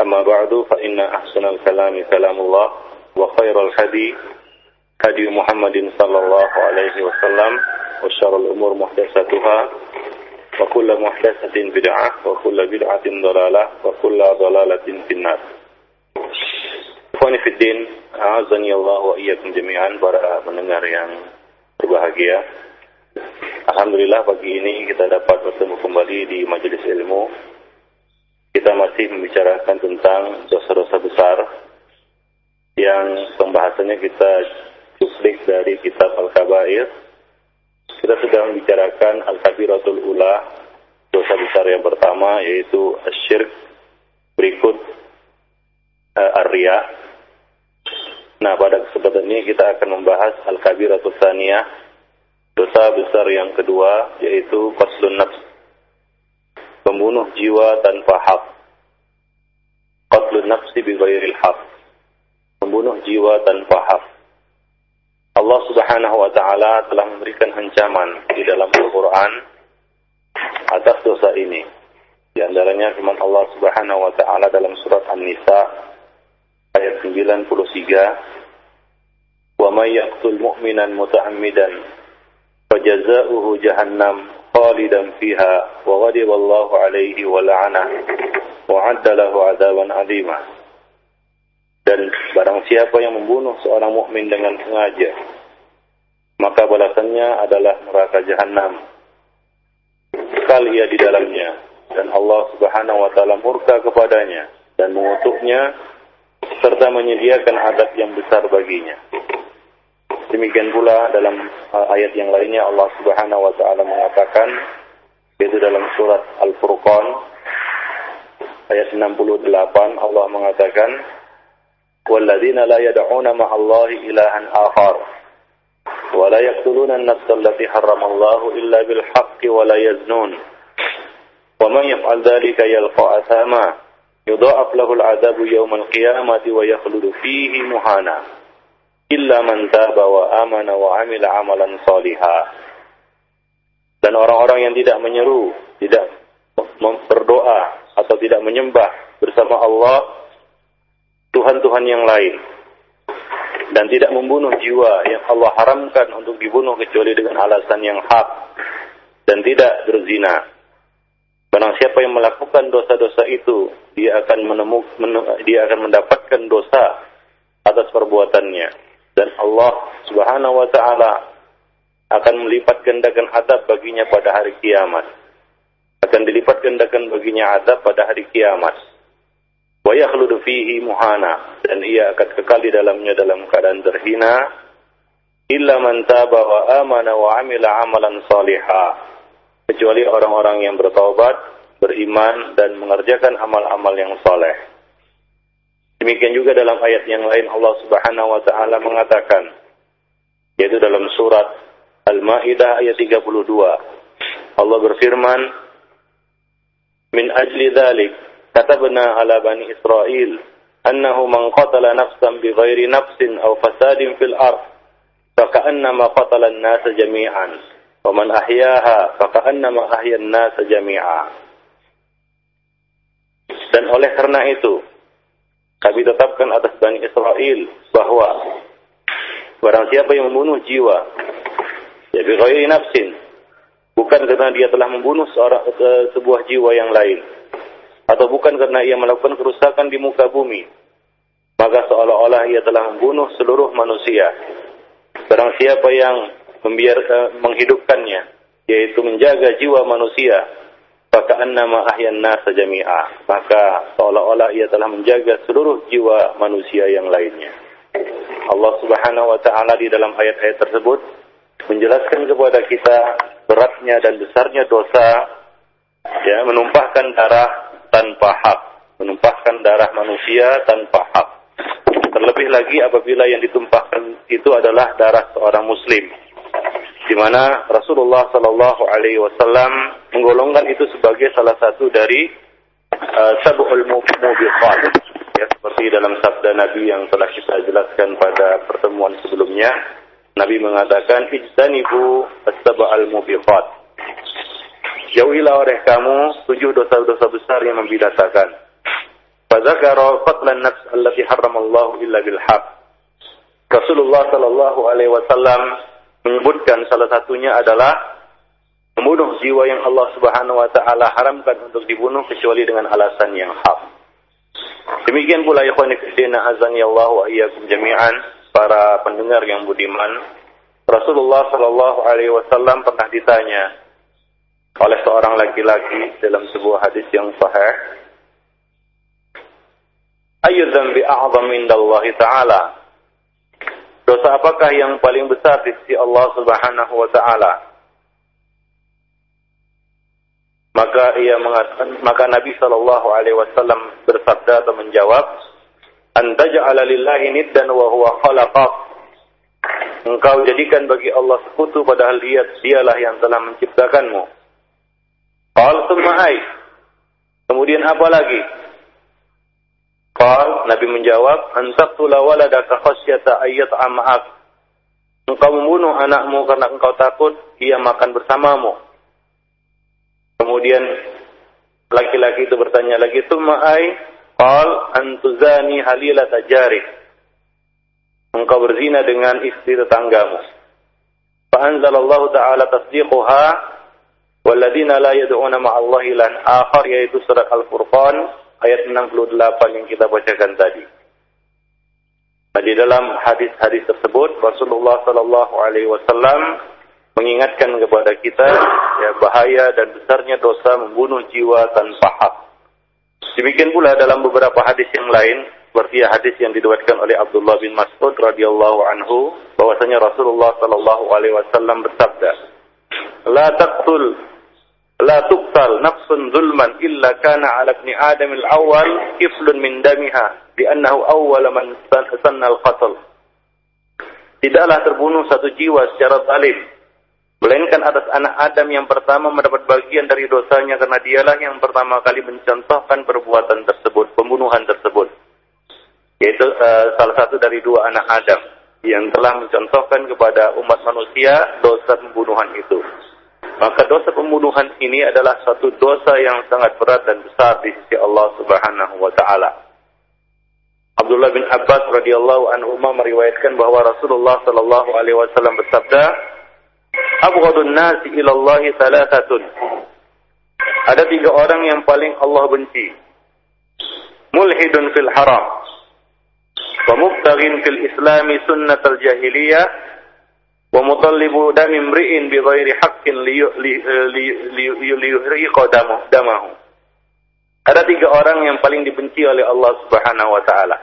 أما بعد فإن أحسن الكلام كلام الله وخير الهدي هدي محمد صلى الله عليه وسلم وشر الأمور محدثاتها وكل محدثة بدعة وكل بدعة ضلالة وكل ضلالة في النار Ikhwani Fiddin, Azani Allah wa iyyakum jami'an para pendengar yang berbahagia. Alhamdulillah pagi ini kita dapat bertemu kembali di majelis ilmu. kita masih membicarakan tentang dosa-dosa besar yang pembahasannya kita cuplik dari kitab Al-Kabair. Kita sudah membicarakan Al-Kabiratul Ula, dosa besar yang pertama yaitu asyirk, berikut uh. Nah, pada kesempatan ini kita akan membahas Al-Kabiratul Tsaniyah, dosa besar yang kedua yaitu qatlun nafs, membunuh jiwa tanpa hak. Qatlun nafsi bi ghairil haq, membunuh jiwa tanpa hak. Allah Subhanahu wa taala telah memberikan ancaman di dalam Al-Qur'an atas dosa ini. Di antaranya firman Allah Subhanahu wa taala dalam surat An-Nisa ayat 93 Wa may yaqtul mu'minan muta'ammidan fajaza'uhu ghadiba Allahu 'alaihi wa la'ana wa 'adda lahu 'adaban 'azima dan barang siapa yang membunuh seorang mukmin dengan sengaja maka balasannya adalah neraka jahanam sekali ia di dalamnya dan Allah Subhanahu wa taala murka kepadanya dan mengutuknya serta menyediakan adab yang besar baginya. Demikian pula dalam uh, ayat yang lainnya Allah Subhanahu wa taala mengatakan yaitu dalam surat Al-Furqan ayat 68 Allah mengatakan walladzina la yad'una ma'allahi ilahan akhar wa la yaqtuluna an-nafsa allati harrama Allah illa bil haqqi wa la yaznun. Wa man yaf'al dhalika yalqa athama yudha'af lahu al-'adhabu yawm al-qiyamati wa yakhlud fihi muhana illa man taba wa amana wa 'amila 'amalan shalihan dan orang-orang yang tidak menyeru tidak berdoa atau tidak menyembah bersama Allah Tuhan-Tuhan yang lain. Dan tidak membunuh jiwa yang Allah haramkan untuk dibunuh kecuali dengan alasan yang hak dan tidak berzina. Barang siapa yang melakukan dosa-dosa itu, dia akan menemuk, menem, dia akan mendapatkan dosa atas perbuatannya dan Allah Subhanahu wa taala akan melipat gandakan adab baginya pada hari kiamat. Akan dilipat gandakan baginya adab pada hari kiamat wa yakhludu fihi muhana dan ia akan kekal di dalamnya dalam keadaan terhina illa man taba wa amana wa amila amalan salihah kecuali orang-orang yang bertaubat, beriman dan mengerjakan amal-amal yang soleh. Demikian juga dalam ayat yang lain Allah Subhanahu wa taala mengatakan yaitu dalam surat Al-Maidah ayat 32. Allah berfirman Min ajli dzalik katabna ala bani Israel annahu man qatala nafsan bighairi nafsin aw fasadin fil ardh faka'annama qatala an-nasa jami'an wa man ahyaha faka'annama ahya an-nasa jami'a. Dan oleh karena itu kami tetapkan atas Bani Israel bahwa barang siapa yang membunuh jiwa ya bi nafsin bukan karena dia telah membunuh seorang sebuah jiwa yang lain atau bukan karena ia melakukan kerusakan di muka bumi, maka seolah-olah ia telah membunuh seluruh manusia. Barang siapa yang membiar, uh, menghidupkannya, yaitu menjaga jiwa manusia, maka annama ahyan nasa jami'a, maka seolah-olah ia telah menjaga seluruh jiwa manusia yang lainnya. Allah Subhanahu wa taala di dalam ayat-ayat tersebut menjelaskan kepada kita beratnya dan besarnya dosa ya menumpahkan darah tanpa hak, menumpahkan darah manusia tanpa hak. Terlebih lagi apabila yang ditumpahkan itu adalah darah seorang muslim. Di mana Rasulullah Shallallahu alaihi wasallam menggolongkan itu sebagai salah satu dari uh, sab'ul mubiqat. Ya, seperti dalam sabda Nabi yang telah kita jelaskan pada pertemuan sebelumnya, Nabi mengatakan ijtanibu as-sab'al mubiqat. Jauhilah oleh kamu tujuh dosa-dosa besar yang membinasakan. Fadzakara qatlan nafs allati harramallahu illa bil haq. Rasulullah sallallahu alaihi wasallam menyebutkan salah satunya adalah membunuh jiwa yang Allah Subhanahu wa taala haramkan untuk dibunuh kecuali dengan alasan yang hak. Demikian pula ikhwan fillah azani Allah wa iyyakum jami'an para pendengar yang budiman. Rasulullah sallallahu alaihi wasallam pernah ditanya oleh seorang laki-laki dalam sebuah hadis yang sahih ayu dzambi a'zam indallahi ta'ala dosa apakah yang paling besar di sisi Allah Subhanahu wa taala? Maka ia mengatakan maka Nabi sallallahu alaihi wasallam bersabda atau menjawab anta ja'ala lillahi niddan wa huwa khalaqak engkau jadikan bagi Allah sekutu padahal dia dialah yang telah menciptakanmu. Qal summa kemudian apa lagi Qal, Nabi menjawab, "Antaqtula waladaka khasyata ayyat am'ak." Engkau membunuh anakmu karena engkau takut ia makan bersamamu. Kemudian laki-laki itu bertanya lagi, "Tsumma ai?" Qal, "Antuzani halilata jarik." Engkau berzina dengan istri tetanggamu. Fa anzalallahu ta'ala tasdiquha walladzina la yad'una ma'allahi lan akhar yaitu surat Al-Furqan ayat 68 yang kita bacakan tadi. Nah, di dalam hadis-hadis tersebut Rasulullah Sallallahu Alaihi Wasallam mengingatkan kepada kita ya, bahaya dan besarnya dosa membunuh jiwa tanpa hak. Demikian pula dalam beberapa hadis yang lain seperti hadis yang diriwayatkan oleh Abdullah bin Mas'ud radhiyallahu anhu bahwasanya Rasulullah sallallahu alaihi wasallam bersabda, "La taqtul la tuqtal nafsun zulman illa kana ala ibni adam al-awwal kiflun min damiha li'annahu awwal man sanna tidaklah terbunuh satu jiwa secara zalim melainkan atas anak Adam yang pertama mendapat bagian dari dosanya karena dialah yang pertama kali mencontohkan perbuatan tersebut pembunuhan tersebut. Yaitu uh, salah satu dari dua anak Adam yang telah mencontohkan kepada umat manusia dosa pembunuhan itu maka dosa pembunuhan ini adalah satu dosa yang sangat berat dan besar di sisi Allah Subhanahu wa taala. Abdullah bin Abbas radhiyallahu anhu meriwayatkan bahwa Rasulullah sallallahu alaihi wasallam bersabda, "Abghadun nasi ila Allah thalathatun." Ada tiga orang yang paling Allah benci. Mulhidun fil haram. Wa fil islami sunnatal jahiliyah wa mutallibu dami imri'in bi ghairi liyuhriqa damahu. Ada tiga orang yang paling dibenci oleh Allah Subhanahu wa taala.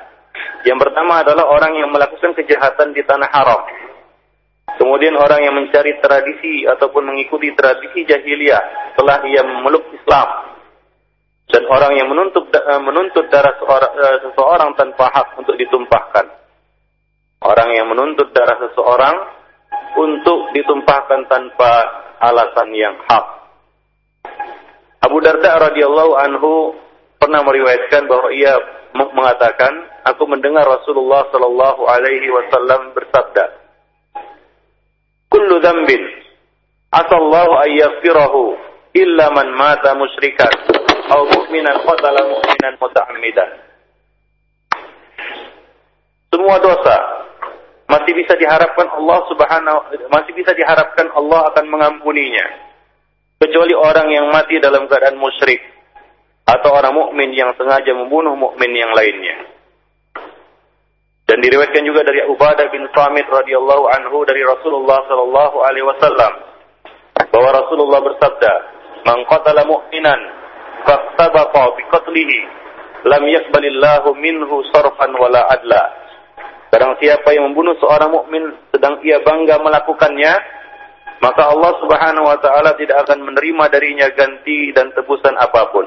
Yang pertama adalah orang yang melakukan kejahatan di tanah haram. Kemudian orang yang mencari tradisi ataupun mengikuti tradisi jahiliyah setelah ia memeluk Islam. Dan orang yang menuntut menuntut darah eh, seseorang tanpa hak untuk ditumpahkan. Orang yang menuntut darah seseorang untuk ditumpahkan tanpa alasan yang hak. Abu Darda radhiyallahu anhu pernah meriwayatkan bahwa ia mengatakan, aku mendengar Rasulullah sallallahu alaihi wasallam bersabda, "Kullu dzambin asallahu ayyaghfirahu illa man mata musyrikan aw mu'minan qatala mu'minan muta'ammidan." Semua dosa masih bisa diharapkan Allah Subhanahu masih bisa diharapkan Allah akan mengampuninya kecuali orang yang mati dalam keadaan musyrik atau orang mukmin yang sengaja membunuh mukmin yang lainnya. Dan diriwayatkan juga dari Ubadah bin Samit radhiyallahu anhu dari Rasulullah sallallahu alaihi wasallam bahwa Rasulullah bersabda, "Man qatala mu'minan faqtabaqa bi qatlihi lam yaqbalillahu minhu sarfan wala adla." Barang siapa yang membunuh seorang mukmin sedang ia bangga melakukannya, maka Allah Subhanahu wa taala tidak akan menerima darinya ganti dan tebusan apa pun.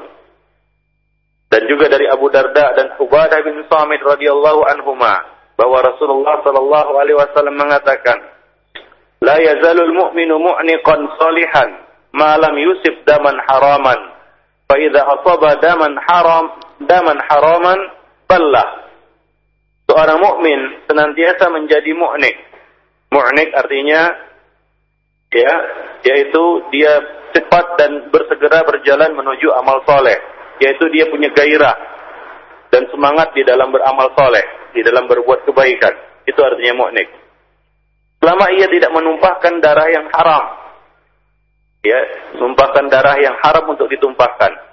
Dan juga dari Abu Darda dan Ubadah bin Samit radhiyallahu anhuma bahwa Rasulullah Shallallahu alaihi wasallam mengatakan, "La yazalul mu'minu mu'niqan salihan ma lam yusif daman haraman." Fa idza asaba daman haram daman haraman ballah. Seorang mukmin senantiasa menjadi mu'nik. Mu'nik artinya ya, yaitu dia cepat dan bersegera berjalan menuju amal soleh. Yaitu dia punya gairah dan semangat di dalam beramal soleh, di dalam berbuat kebaikan. Itu artinya mu'nik. Selama ia tidak menumpahkan darah yang haram. Ya, menumpahkan darah yang haram untuk ditumpahkan.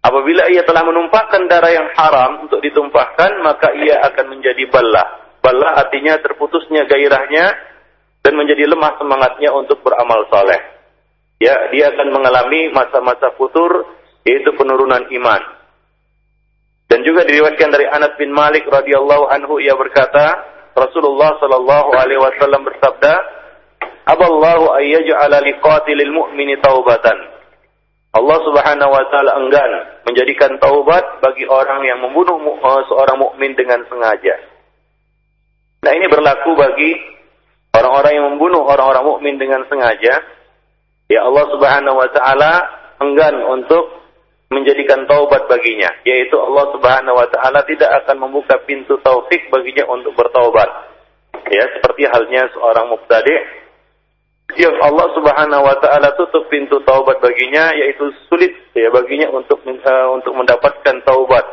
Apabila ia telah menumpahkan darah yang haram untuk ditumpahkan, maka ia akan menjadi balah. Balah artinya terputusnya gairahnya dan menjadi lemah semangatnya untuk beramal soleh. Ya, dia akan mengalami masa-masa futur, yaitu penurunan iman. Dan juga diriwayatkan dari Anas bin Malik radhiyallahu anhu ia berkata, Rasulullah sallallahu alaihi wasallam bersabda, "Aballahu ayyaj'ala liqatilil mu'mini taubatan." Allah Subhanahu wa taala enggan menjadikan taubat bagi orang yang membunuh uh, seorang mukmin dengan sengaja. Nah, ini berlaku bagi orang-orang yang membunuh orang-orang mukmin dengan sengaja. Ya Allah Subhanahu wa taala enggan untuk menjadikan taubat baginya, yaitu Allah Subhanahu wa taala tidak akan membuka pintu taufik baginya untuk bertaubat. Ya, seperti halnya seorang mubtadi yang Allah Subhanahu wa taala tutup pintu taubat baginya yaitu sulit ya baginya untuk uh, untuk mendapatkan taubat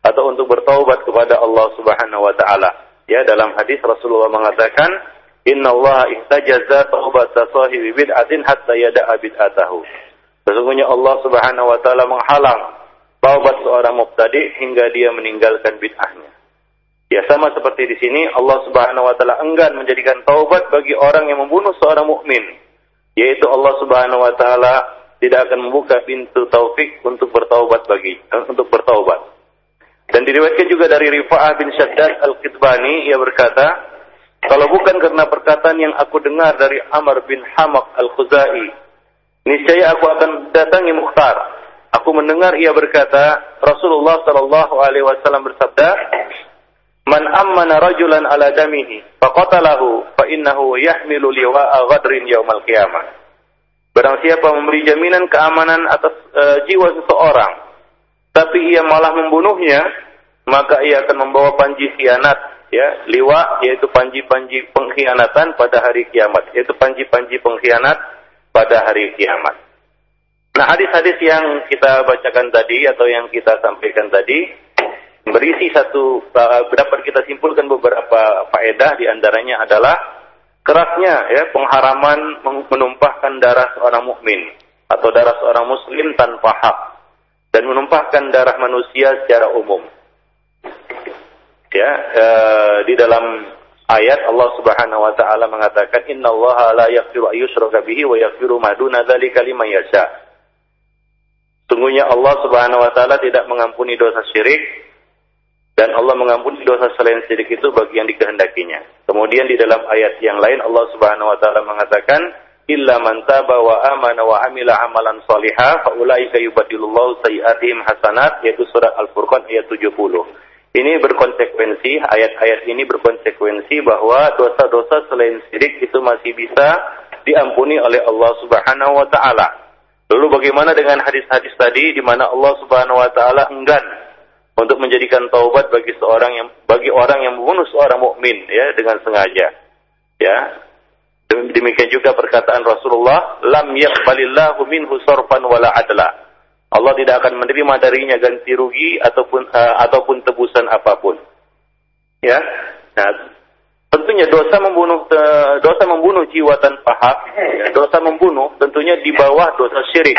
atau untuk bertaubat kepada Allah Subhanahu wa taala. Ya, dalam hadis Rasulullah mengatakan, "Inna Allah ihtajaza taubat sahibi bid'atin hatta yada'a bid'atahu." Sesungguhnya Allah Subhanahu wa taala menghalang taubat seorang mubtadi hingga dia meninggalkan bid'ahnya. Ya sama seperti di sini Allah Subhanahu wa taala enggan menjadikan taubat bagi orang yang membunuh seorang mukmin. Yaitu Allah Subhanahu wa taala tidak akan membuka pintu taufik untuk bertaubat bagi eh, untuk bertaubat. Dan diriwayatkan juga dari Rifa'ah bin Syaddad Al-Kitbani ia berkata, kalau bukan karena perkataan yang aku dengar dari Amr bin Hamak Al-Khuzai niscaya aku akan datangi Mukhtar. Aku mendengar ia berkata, Rasulullah Shallallahu Alaihi Wasallam bersabda, Man ammana rajulan ala damihi, faqatalahu, fa innahu yahmilu liwa'a ghadrin yaumal qiyamah. Barang siapa memberi jaminan keamanan atas uh, jiwa seseorang, tapi ia malah membunuhnya, maka ia akan membawa panji khianat, ya, liwa yaitu panji-panji pengkhianatan pada hari kiamat, yaitu panji-panji pengkhianat pada hari kiamat. Nah, hadis-hadis yang kita bacakan tadi atau yang kita sampaikan tadi berisi satu uh, dapat kita simpulkan beberapa faedah di antaranya adalah kerasnya ya pengharaman menumpahkan darah seorang mukmin atau darah seorang muslim tanpa hak dan menumpahkan darah manusia secara umum. Ya, uh, di dalam ayat Allah Subhanahu wa taala mengatakan innallaha la yaghfiru ayyushraka bihi wa yaghfiru ma duna dzalika liman yasha. Sungguhnya Allah Subhanahu wa taala tidak mengampuni dosa syirik dan Allah mengampuni dosa selain syirik itu bagi yang dikehendakinya. Kemudian di dalam ayat yang lain Allah Subhanahu wa taala mengatakan illa man taba wa amana wa amila amalan salihah fa ulaika yubadilullahu sayiatihim hasanat yaitu surat Al-Furqan ayat 70. Ini berkonsekuensi, ayat-ayat ini berkonsekuensi bahwa dosa-dosa selain syirik itu masih bisa diampuni oleh Allah Subhanahu wa taala. Lalu bagaimana dengan hadis-hadis tadi di mana Allah Subhanahu wa taala enggan untuk menjadikan taubat bagi seorang yang bagi orang yang membunuh seorang mukmin ya dengan sengaja. Ya. Demikian juga perkataan Rasulullah, lam yaqbalillahu minhu sarfan wala adla. Allah tidak akan menerima darinya ganti rugi ataupun uh, ataupun tebusan apa pun. Ya. Nah, tentunya dosa membunuh uh, dosa membunuh jiwa tanpa hak, ya, dosa membunuh tentunya di bawah dosa syirik.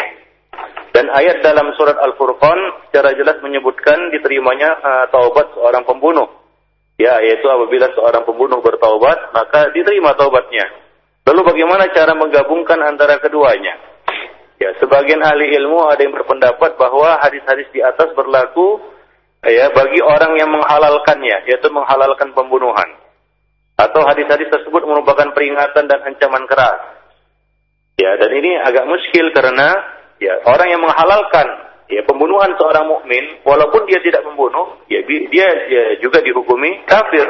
Dan ayat dalam surat Al-Furqan secara jelas menyebutkan diterimanya uh, taubat seorang pembunuh. Ya, yaitu apabila seorang pembunuh bertaubat, maka diterima taubatnya. Lalu bagaimana cara menggabungkan antara keduanya? Ya, sebagian ahli ilmu ada yang berpendapat bahwa hadis-hadis di atas berlaku ya bagi orang yang menghalalkannya, yaitu menghalalkan pembunuhan. Atau hadis-hadis tersebut merupakan peringatan dan ancaman keras. Ya, dan ini agak muskil karena ya orang yang menghalalkan ya pembunuhan seorang mukmin walaupun dia tidak membunuh, ya dia, dia juga dihukumi kafir.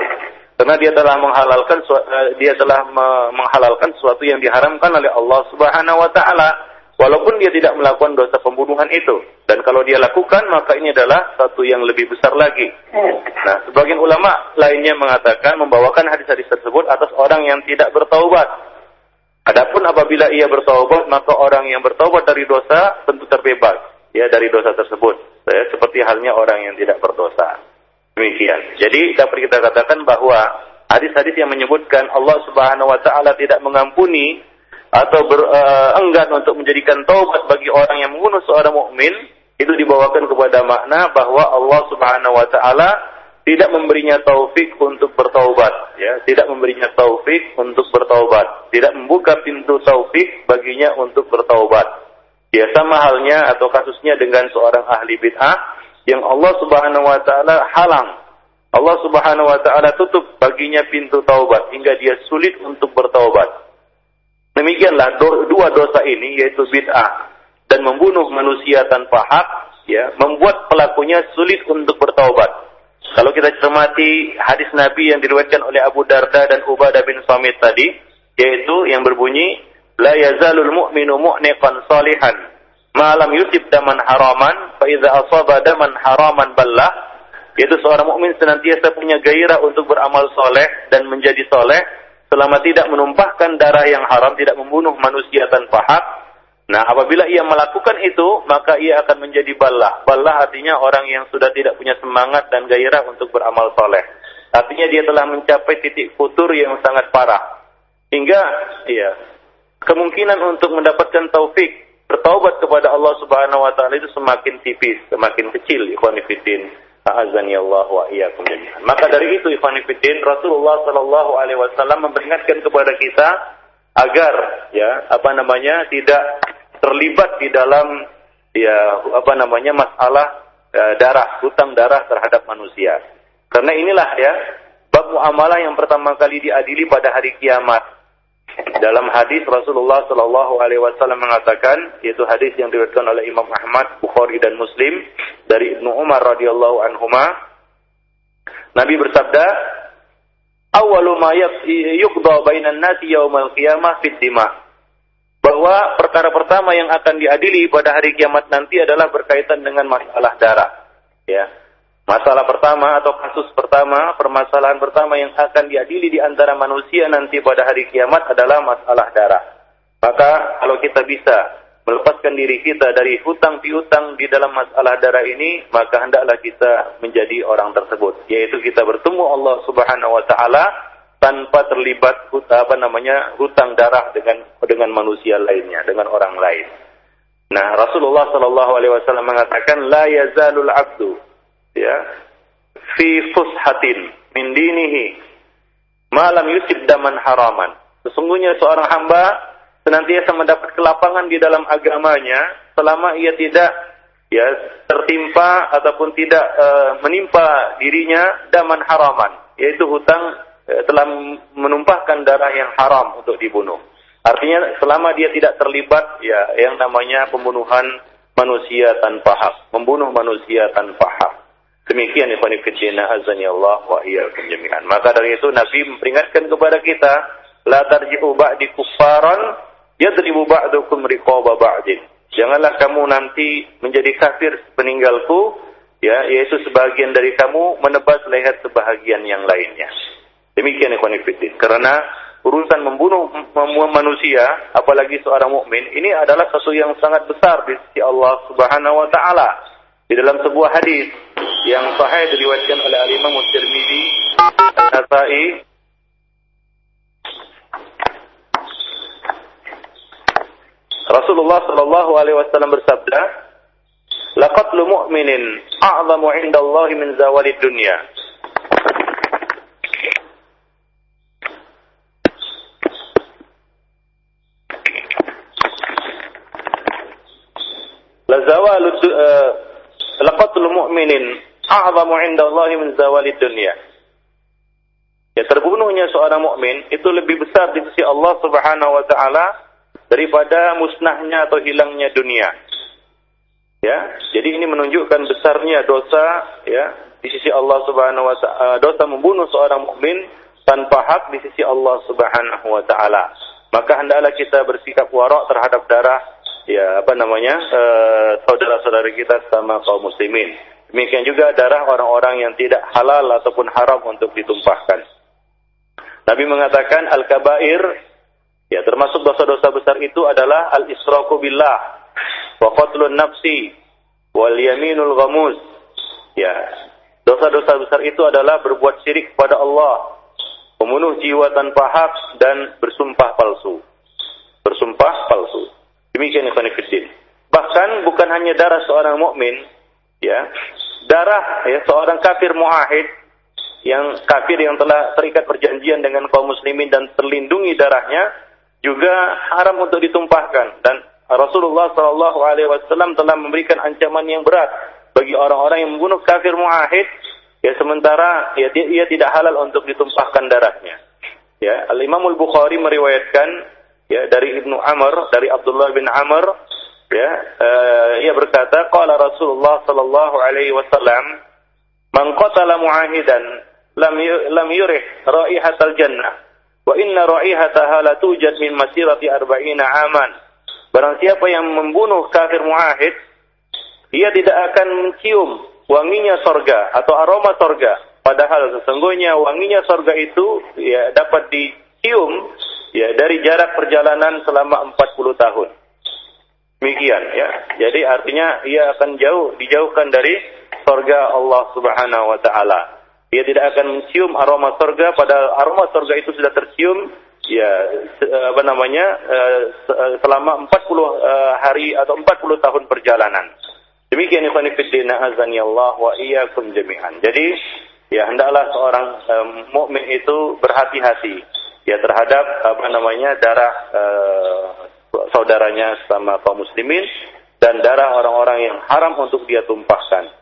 Karena dia telah menghalalkan eh, dia telah menghalalkan sesuatu yang diharamkan oleh Allah Subhanahu wa taala walaupun dia tidak melakukan dosa pembunuhan itu. Dan kalau dia lakukan maka ini adalah satu yang lebih besar lagi. Nah, sebagian ulama lainnya mengatakan membawakan hadis-hadis tersebut atas orang yang tidak bertaubat. Adapun apabila ia bertaubat maka orang yang bertaubat dari dosa tentu terbebas ya dari dosa tersebut. Ya, seperti halnya orang yang tidak berdosa. Demikian. Jadi dapat kita katakan bahwa hadis-hadis yang menyebutkan Allah Subhanahu wa taala tidak mengampuni atau ber, uh, enggan untuk menjadikan taubat bagi orang yang membunuh seorang mukmin itu dibawakan kepada makna bahwa Allah Subhanahu wa taala tidak memberinya taufik untuk bertaubat ya. Tidak memberinya taufik untuk bertaubat. Tidak membuka pintu taufik baginya untuk bertaubat. Ya sama halnya atau kasusnya dengan seorang ahli bid'ah yang Allah Subhanahu wa taala halang. Allah Subhanahu wa taala tutup baginya pintu taubat hingga dia sulit untuk bertaubat. Demikianlah dua dosa ini yaitu bid'ah dan membunuh manusia tanpa hak ya membuat pelakunya sulit untuk bertaubat. Kalau kita cermati hadis Nabi yang diriwayatkan oleh Abu Darda dan Ubadah bin Samit tadi yaitu yang berbunyi la yazalul mu'minu mu'niqan salihan ma lam yusib daman haraman fa idza asaba daman haraman ballah yaitu seorang mukmin senantiasa punya gairah untuk beramal soleh dan menjadi soleh selama tidak menumpahkan darah yang haram, tidak membunuh manusia tanpa hak. Nah, apabila ia melakukan itu, maka ia akan menjadi balah. Balah artinya orang yang sudah tidak punya semangat dan gairah untuk beramal soleh. Artinya dia telah mencapai titik futur yang sangat parah. Hingga, ya, kemungkinan untuk mendapatkan taufik bertaubat kepada Allah Subhanahu wa taala itu semakin tipis, semakin kecil ikhwan fillah. A'azani Allah wa. Maka dari itu ikhwan Rasulullah sallallahu alaihi wasallam memperingatkan kepada kita agar ya apa namanya tidak terlibat di dalam ya apa namanya masalah ya, darah, hutang darah terhadap manusia. Karena inilah ya bab muamalah yang pertama kali diadili pada hari kiamat. Dalam hadis Rasulullah Shallallahu Alaihi Wasallam mengatakan, yaitu hadis yang diriwayatkan oleh Imam Ahmad, Bukhari dan Muslim dari Ibnu Umar radhiyallahu anhuma, Nabi bersabda, "Awalu ma yuqda bainan nasi yaumal qiyamah fid dima." Bahwa perkara pertama yang akan diadili pada hari kiamat nanti adalah berkaitan dengan masalah darah. Ya, Masalah pertama atau kasus pertama, permasalahan pertama yang akan diadili di antara manusia nanti pada hari kiamat adalah masalah darah. Maka kalau kita bisa melepaskan diri kita dari hutang piutang di dalam masalah darah ini, maka hendaklah kita menjadi orang tersebut, yaitu kita bertemu Allah Subhanahu wa taala tanpa terlibat apa namanya hutang darah dengan dengan manusia lainnya, dengan orang lain. Nah, Rasulullah Shallallahu alaihi wasallam mengatakan la yazalul abdu ya fi fushatin min dinihi malam yusib daman haraman sesungguhnya seorang hamba senantiasa mendapat kelapangan di dalam agamanya selama ia tidak ya tertimpa ataupun tidak e, menimpa dirinya daman haraman yaitu hutang telah menumpahkan darah yang haram untuk dibunuh artinya selama dia tidak terlibat ya yang namanya pembunuhan manusia tanpa hak membunuh manusia tanpa hak Demikian ikhwan fillah azani Allah wa iyyakum jami'an. Maka dari itu Nabi memperingatkan kepada kita, la tarji'u ba'di kuffaran yadribu ba'dukum riqaba ba'din. Janganlah kamu nanti menjadi kafir peninggalku, ya, yaitu sebagian dari kamu menebas leher sebahagian yang lainnya. Demikian ikhwan fillah. Karena urusan membunuh manusia, apalagi seorang mukmin, ini adalah sesuatu yang sangat besar di sisi Allah Subhanahu wa taala. Di dalam sebuah hadis yang sahih diriwayatkan oleh Al-Imam Tirmizi, An-Nasa'i Rasulullah sallallahu alaihi wasallam bersabda, "Laqatlu mu'minin a'zamu 'inda Allah min zawalid dunya." La zawalu uh, laqatlu mu'minin a'zamu 'inda Allah min zawalid dunya. Ya terbunuhnya seorang mukmin itu lebih besar di sisi Allah Subhanahu wa taala daripada musnahnya atau hilangnya dunia. Ya, jadi ini menunjukkan besarnya dosa ya di sisi Allah Subhanahu wa taala dosa membunuh seorang mukmin tanpa hak di sisi Allah Subhanahu wa taala. Maka hendaklah kita bersikap warok terhadap darah ya apa namanya uh, saudara-saudara kita sama kaum muslimin. Demikian juga darah orang-orang yang tidak halal ataupun haram untuk ditumpahkan. Nabi mengatakan al-kabair ya termasuk dosa-dosa besar itu adalah al-israku billah wa qatlun nafsi wal yaminul ghamus. Ya, dosa-dosa besar itu adalah berbuat syirik kepada Allah, membunuh jiwa tanpa hak dan bersumpah palsu. Bersumpah palsu. Demikian ikhwan fillah. Bahkan bukan hanya darah seorang mukmin, ya. Darah ya seorang kafir muahid yang kafir yang telah terikat perjanjian dengan kaum muslimin dan terlindungi darahnya juga haram untuk ditumpahkan dan Rasulullah Shallallahu alaihi wasallam telah memberikan ancaman yang berat bagi orang-orang yang membunuh kafir muahid ya sementara ya dia, ia tidak halal untuk ditumpahkan darahnya. Ya, Al Imam Al Bukhari meriwayatkan ya dari Ibnu Amr dari Abdullah bin Amr ya uh, ia berkata qala Rasulullah sallallahu alaihi wasallam man qatala muahidan lam lam yurih raihatal jannah wa inna raihataha la tujad min masirati arba'ina aman. Barang siapa yang membunuh kafir muahid ia tidak akan mencium wanginya sorga atau aroma sorga. Padahal sesungguhnya wanginya sorga itu ya dapat dicium ya dari jarak perjalanan selama 40 tahun. Demikian ya. Jadi artinya ia akan jauh dijauhkan dari surga Allah Subhanahu wa taala. Ia tidak akan mencium aroma surga pada aroma surga itu sudah tercium ya apa namanya eh, eh, selama 40 eh, hari atau 40 tahun perjalanan. Demikian ikhwan fillah azani Allah wa iyyakum jami'an. Jadi ya hendaklah seorang um, mukmin itu berhati-hati ya terhadap apa namanya darah uh, saudaranya sama kaum muslimin dan darah orang-orang yang haram untuk dia tumpahkan.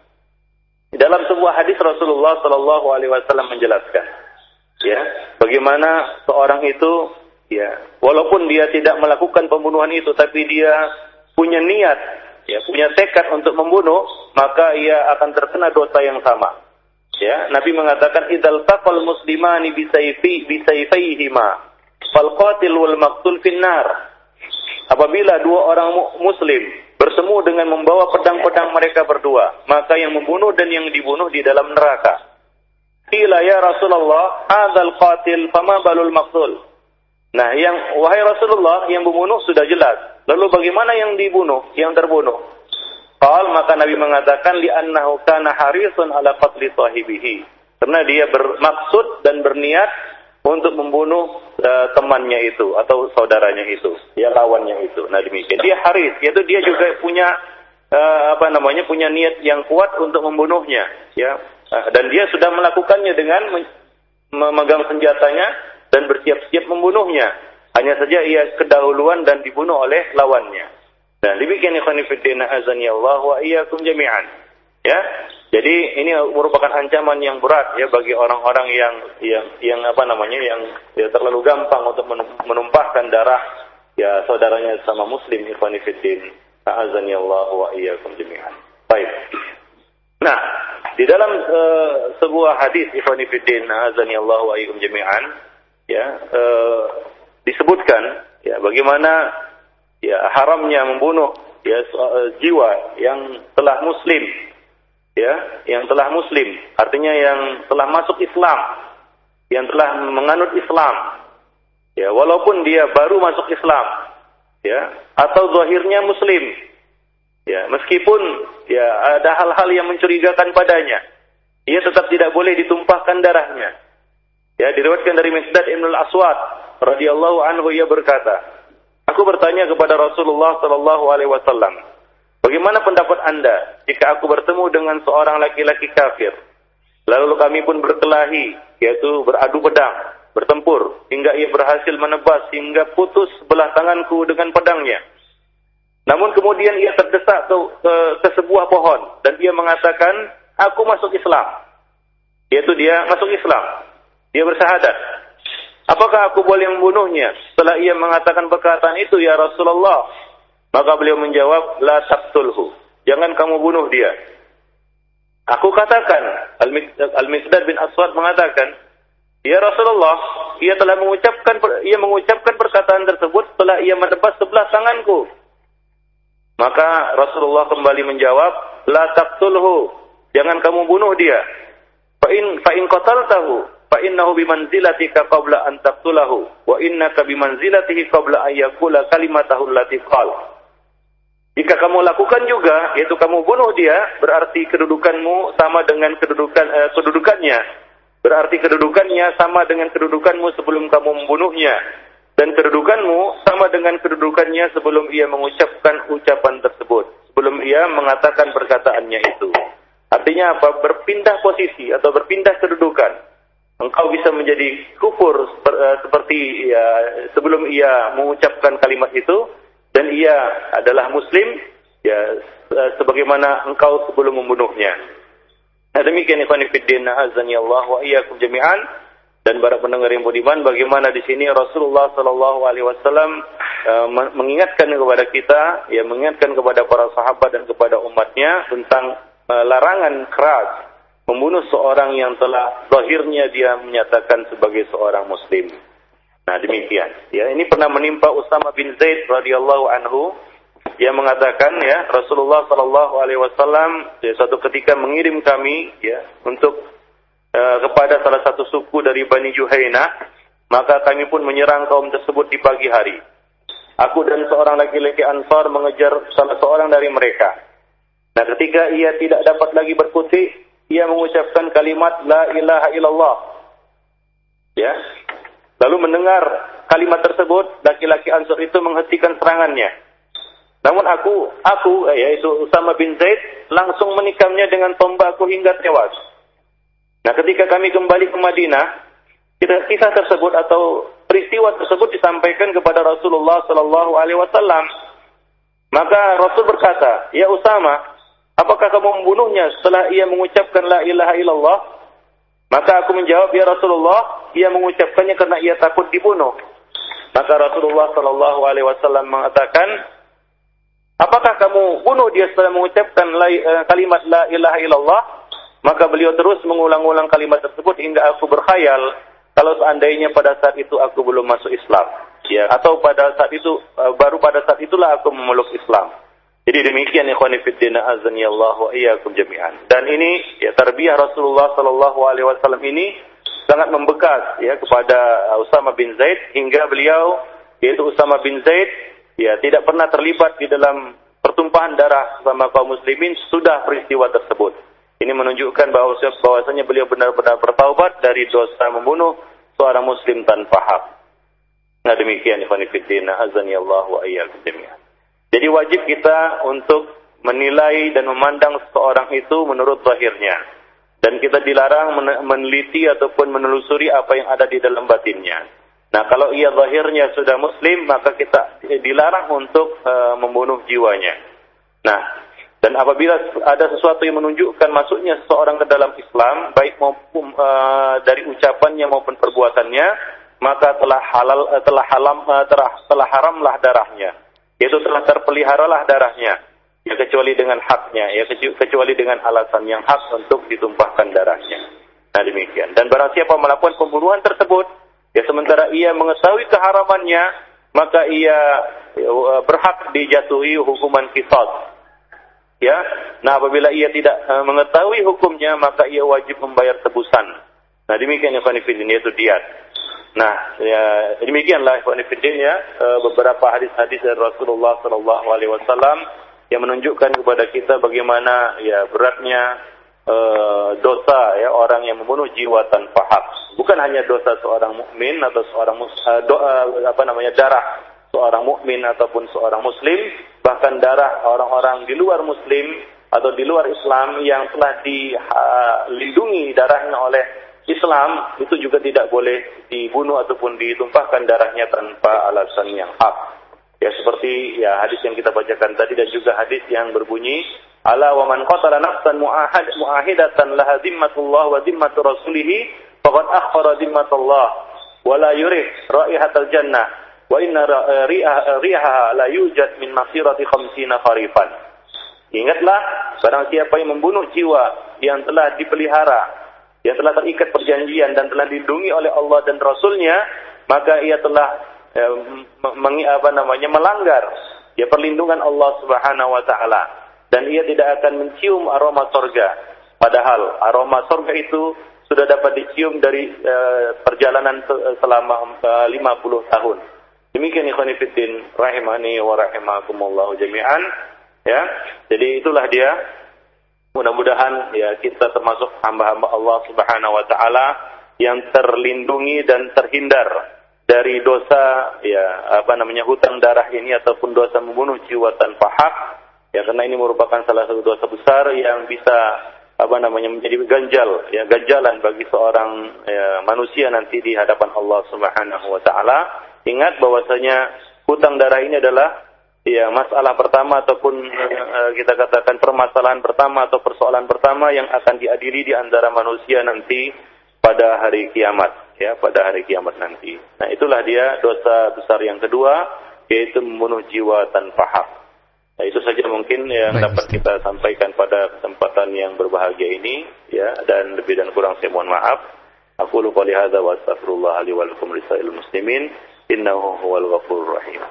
Dalam sebuah hadis Rasulullah Shallallahu Alaihi Wasallam menjelaskan, ya, bagaimana seorang itu, ya, walaupun dia tidak melakukan pembunuhan itu, tapi dia punya niat, ya, punya tekad untuk membunuh, maka ia akan terkena dosa yang sama. Ya, Nabi mengatakan idal taqal muslimani bisayfi bisayfaihima fal qatil wal maqtul finnar. Apabila dua orang muslim bertemu dengan membawa pedang-pedang mereka berdua, maka yang membunuh dan yang dibunuh di dalam neraka. Qila ya Rasulullah, hadzal qatil fama balul maqtul. Nah, yang wahai Rasulullah, yang membunuh sudah jelas. Lalu bagaimana yang dibunuh, yang terbunuh? Qal maka Nabi mengatakan li'annahu kana harisun ala qatli sahibihi. Karena dia bermaksud dan berniat untuk membunuh uh, temannya itu atau saudaranya itu, ya lawannya itu. Nah demikian. Dia haris, yaitu dia juga punya uh, apa namanya punya niat yang kuat untuk membunuhnya, ya. Uh, dan dia sudah melakukannya dengan memegang senjatanya dan bersiap-siap membunuhnya. Hanya saja ia kedahuluan dan dibunuh oleh lawannya. Dan demikian ikhwan fillah azani Allah wa iyyakum jami'an. Ya. Jadi ini merupakan ancaman yang berat ya bagi orang-orang yang yang yang apa namanya yang ya, terlalu gampang untuk menumpahkan darah ya saudaranya sama muslim ikhwan fillah azani Allah wa iyyakum jami'an. Baik. Nah, di dalam uh, sebuah hadis ikhwan fillah azani Allah wa iyyakum jami'an ya uh, disebutkan ya bagaimana ya haramnya membunuh ya eh, jiwa yang telah muslim ya yang telah muslim. Artinya yang telah masuk Islam yang telah menganut Islam. Ya walaupun dia baru masuk Islam ya atau zahirnya muslim. Ya meskipun ya ada hal-hal yang mencurigakan padanya. Ia tetap tidak boleh ditumpahkan darahnya. Ya diriwayatkan dari Misdad Ibn al-Aswad radhiyallahu anhu ia berkata Aku bertanya kepada Rasulullah Sallallahu Alaihi Wasallam, bagaimana pendapat anda jika aku bertemu dengan seorang laki-laki kafir, lalu kami pun berkelahi, yaitu beradu pedang, bertempur, hingga ia berhasil menebas hingga putus belah tanganku dengan pedangnya. Namun kemudian ia terdesak ke, ke, ke sebuah pohon dan ia mengatakan, aku masuk Islam. Yaitu dia masuk Islam. Dia bersahadat. Apakah aku boleh membunuhnya? Setelah ia mengatakan perkataan itu, ya Rasulullah. Maka beliau menjawab, la taqtulhu. Jangan kamu bunuh dia. Aku katakan, Al-Misdad bin Aswad mengatakan, Ya Rasulullah, ia telah mengucapkan ia mengucapkan perkataan tersebut setelah ia menebas sebelah tanganku. Maka Rasulullah kembali menjawab, "La taqtulhu." Jangan kamu bunuh dia. Fa in qataltahu fa innahu bimanzilatika qabla an taqtulahu wa innaka bimanzilatihi qabla an yaqula kalimatahu allati qala. Jika kamu lakukan juga, yaitu kamu bunuh dia, berarti kedudukanmu sama dengan kedudukan eh, kedudukannya. Berarti kedudukannya sama dengan kedudukanmu sebelum kamu membunuhnya. Dan kedudukanmu sama dengan kedudukannya sebelum ia mengucapkan ucapan tersebut. Sebelum ia mengatakan perkataannya itu. Artinya apa? Berpindah posisi atau berpindah kedudukan. Engkau bisa menjadi kufur eh, seperti ya, sebelum ia mengucapkan kalimat itu dan ia adalah muslim ya eh, sebagaimana engkau sebelum membunuhnya. Nah demikian ikhwan fillah Allah wa iyyakum jami'an dan para pendengar yang budiman bagaimana di sini Rasulullah sallallahu alaihi wasallam uh, mengingatkan kepada kita ya mengingatkan kepada para sahabat dan kepada umatnya tentang larangan keras membunuh seorang yang telah zahirnya dia menyatakan sebagai seorang muslim. Nah demikian. Ya ini pernah menimpa Usama bin Zaid radhiyallahu anhu yang mengatakan ya Rasulullah Shallallahu Alaihi Wasallam ya, suatu ketika mengirim kami ya untuk uh, kepada salah satu suku dari Bani Juhaina maka kami pun menyerang kaum tersebut di pagi hari. Aku dan seorang laki-laki Ansar mengejar salah seorang dari mereka. Nah ketika ia tidak dapat lagi berkutik, ia mengucapkan kalimat La ilaha illallah. Ya, Lalu mendengar kalimat tersebut, laki-laki Ansur itu menghentikan serangannya. Namun aku, aku yaitu Usama bin Zaid langsung menikamnya dengan tombakku hingga tewas. Nah, ketika kami kembali ke Madinah, kisah tersebut atau peristiwa tersebut disampaikan kepada Rasulullah Sallallahu Alaihi Wasallam. Maka Rasul berkata, Ya Usama, apakah kamu membunuhnya setelah ia mengucapkan la ilaha illallah? Maka aku menjawab, ya Rasulullah, ia mengucapkannya karena ia takut dibunuh. Maka Rasulullah Shallallahu Alaihi Wasallam mengatakan, apakah kamu bunuh dia setelah mengucapkan eh, kalimat la ilaha illallah? Maka beliau terus mengulang-ulang kalimat tersebut hingga aku berkhayal kalau seandainya pada saat itu aku belum masuk Islam, ya, atau pada saat itu eh, baru pada saat itulah aku memeluk Islam. Jadi demikian ikhwani fiddin azani Allah wa iyyakum jami'an. Dan ini ya tarbiyah Rasulullah sallallahu alaihi wasallam ini sangat membekas ya kepada Usama bin Zaid hingga beliau yaitu Usama bin Zaid ya tidak pernah terlibat di dalam pertumpahan darah sama kaum muslimin sudah peristiwa tersebut. Ini menunjukkan bahwa bahwasanya beliau benar-benar bertaubat dari dosa membunuh seorang muslim tanpa hak. Nah demikian ikhwan fillah azani Allah wa iyyakum jami'an. Jadi wajib kita untuk menilai dan memandang seseorang itu menurut zahirnya. Dan kita dilarang meneliti ataupun menelusuri apa yang ada di dalam batinnya. Nah, kalau ia zahirnya sudah muslim, maka kita dilarang untuk uh, membunuh jiwanya. Nah, dan apabila ada sesuatu yang menunjukkan masuknya seseorang ke dalam Islam, baik maupun uh, dari ucapannya maupun perbuatannya, maka telah halal uh, telah halam uh, telah, telah haramlah darahnya yaitu telah terpeliharalah darahnya ya kecuali dengan haknya ya kecuali dengan alasan yang hak untuk ditumpahkan darahnya. Nah demikian. Dan barang siapa melakukan pembunuhan tersebut ya sementara ia mengetahui keharamannya maka ia ya, berhak dijatuhi hukuman kisah ya nah apabila ia tidak uh, mengetahui hukumnya maka ia wajib membayar tebusan nah demikian yang konfidin yaitu diat Nah, ya, demikianlah ya beberapa hadis-hadis dari Rasulullah Sallallahu Alaihi Wasallam yang menunjukkan kepada kita bagaimana ya beratnya uh, dosa ya orang yang membunuh jiwa tanpa hak. Bukan hanya dosa seorang mukmin atau seorang uh, do, uh, apa namanya darah seorang mukmin ataupun seorang muslim, bahkan darah orang-orang di luar muslim atau di luar Islam yang telah dilindungi darahnya oleh Islam itu juga tidak boleh dibunuh ataupun ditumpahkan darahnya tanpa alasan yang hak. Ya seperti ya hadis yang kita bacakan tadi dan juga hadis yang berbunyi ala wa man qatala nafsan muahad muahidatan laha dhimmatullah wa dhimmatu rasulih faqad akhara dhimmatullah wa la yurih raihatal jannah wa inna rihaha la yujad min masirati khamsina kharifan. Ingatlah barang siapa yang membunuh jiwa yang telah dipelihara yang telah terikat perjanjian dan telah dilindungi oleh Allah dan Rasulnya, maka ia telah eh, apa namanya melanggar ya perlindungan Allah Subhanahu wa taala dan ia tidak akan mencium aroma sorga. Padahal aroma sorga itu sudah dapat dicium dari uh, perjalanan selama uh, 50 tahun. Demikian ikhwan fillah rahimani wa rahimakumullah jami'an ya. Jadi itulah dia mudah-mudahan ya kita termasuk hamba-hamba Allah Subhanahu wa taala yang terlindungi dan terhindar dari dosa ya apa namanya hutang darah ini ataupun dosa membunuh jiwa tanpa hak ya karena ini merupakan salah satu dosa besar yang bisa apa namanya menjadi ganjal ya ganjalan bagi seorang ya, manusia nanti di hadapan Allah Subhanahu wa taala. Ingat bahwasanya hutang darah ini adalah ya masalah pertama ataupun uh, kita katakan permasalahan pertama atau persoalan pertama yang akan diadili di antara manusia nanti pada hari kiamat ya pada hari kiamat nanti. Nah, itulah dia dosa besar yang kedua yaitu membunuh jiwa tanpa hak. Nah, itu saja mungkin yang Baik, dapat kita sampaikan pada kesempatan yang berbahagia ini ya dan lebih dan kurang saya mohon maaf. Aku lupa lihat wa astaghfirullah li wa lakum muslimin innahu huwal ghafurur rahim.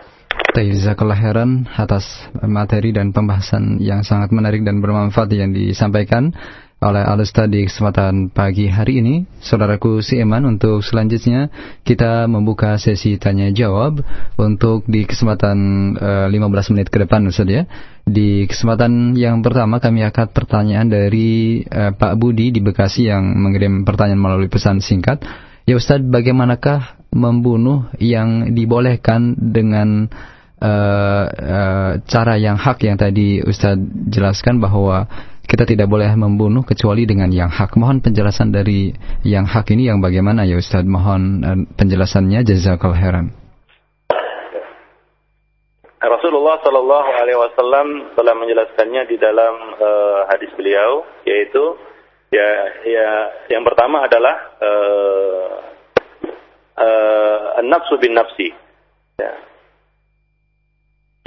Jazakallah heran atas materi dan pembahasan yang sangat menarik dan bermanfaat yang disampaikan oleh Alusta di kesempatan pagi hari ini. Saudaraku si Eman, untuk selanjutnya kita membuka sesi tanya jawab untuk di kesempatan uh, eh, 15 menit ke depan Ustaz ya. Di kesempatan yang pertama kami akan pertanyaan dari uh, Pak Budi di Bekasi yang mengirim pertanyaan melalui pesan singkat. Ya Ustaz, bagaimanakah membunuh yang dibolehkan dengan uh, cara yang hak yang tadi Ustaz jelaskan bahwa kita tidak boleh membunuh kecuali dengan yang hak. Mohon penjelasan dari yang hak ini yang bagaimana ya Ustaz? Mohon uh, penjelasannya jazakal heran. Rasulullah Shallallahu Alaihi Wasallam telah menjelaskannya di dalam uh, hadis beliau, yaitu ya ya yang pertama adalah uh, uh, nafsu bin nafsi, ya.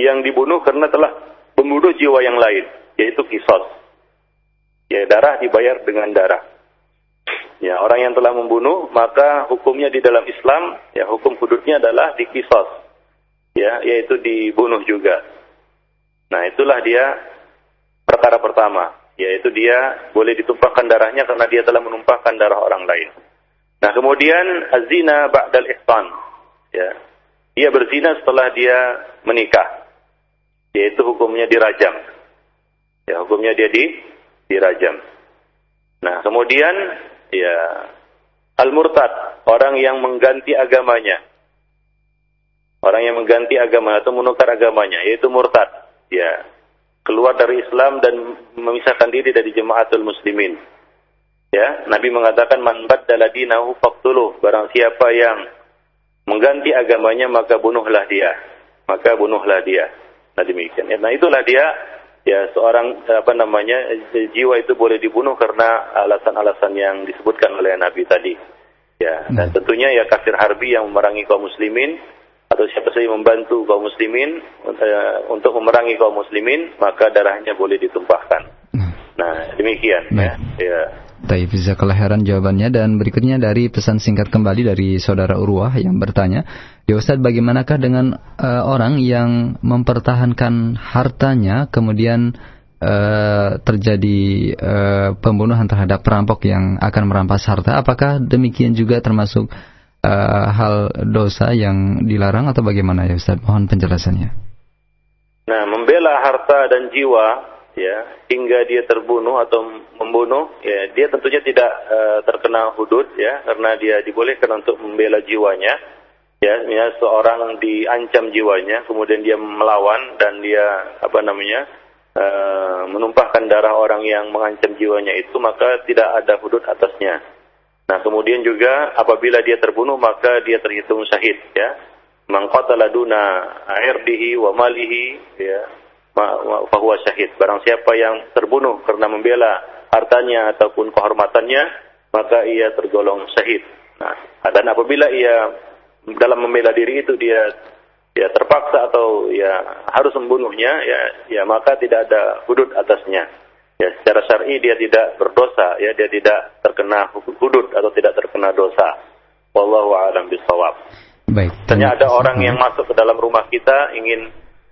Yang dibunuh karena telah membunuh jiwa yang lain, yaitu kisos ya darah dibayar dengan darah. Ya, orang yang telah membunuh maka hukumnya di dalam Islam ya hukum hududnya adalah dikisos. Ya, yaitu dibunuh juga. Nah, itulah dia perkara pertama, yaitu dia boleh ditumpahkan darahnya karena dia telah menumpahkan darah orang lain. Nah, kemudian azina ba'dal ihsan. Ya. Dia berzina setelah dia menikah. Yaitu hukumnya dirajam. Ya, hukumnya dia di dirajam. Nah, kemudian ya al-murtad, orang yang mengganti agamanya. Orang yang mengganti agama atau menukar agamanya yaitu murtad. Ya, keluar dari Islam dan memisahkan diri dari jemaatul muslimin. Ya, Nabi mengatakan man baddala dinahu faqtuluh. Barang siapa yang mengganti agamanya maka bunuhlah dia. Maka bunuhlah dia. Nah demikian. Ya, nah itulah dia ya seorang apa namanya jiwa itu boleh dibunuh karena alasan-alasan yang disebutkan oleh Nabi tadi. Ya, dan hmm. tentunya ya kafir harbi yang memerangi kaum muslimin atau siapa saja membantu kaum muslimin uh, untuk memerangi kaum muslimin maka darahnya boleh ditumpahkan. Hmm. Nah, demikian ya. ya. Taib kelahiran jawabannya dan berikutnya dari pesan singkat kembali dari saudara Urwah yang bertanya, Ya Ustaz, bagaimanakah dengan uh, orang yang mempertahankan hartanya kemudian uh, terjadi uh, pembunuhan terhadap perampok yang akan merampas harta? Apakah demikian juga termasuk uh, hal dosa yang dilarang atau bagaimana ya Ustaz? Mohon penjelasannya. Nah, membela harta dan jiwa ya hingga dia terbunuh atau membunuh ya dia tentunya tidak uh, terkena hudud ya karena dia dibolehkan untuk membela jiwanya ya ya seorang diancam jiwanya kemudian dia melawan dan dia apa namanya uh, menumpahkan darah orang yang mengancam jiwanya itu maka tidak ada hudud atasnya. Nah kemudian juga apabila dia terbunuh maka dia terhitung syahid ya. Mangqatala duna irdihi wa malihi ya fahuwa syahid. Barang siapa yang terbunuh karena membela hartanya ataupun kehormatannya, maka ia tergolong syahid. Nah, dan apabila ia dalam membela diri itu dia ya terpaksa atau ya harus membunuhnya, ya ya maka tidak ada hudud atasnya. ya secara syar'i dia tidak berdosa ya dia tidak terkena hudud atau tidak terkena dosa wallahu a'lam bisawab baik Ternyata ada orang yang masuk ke dalam rumah kita ingin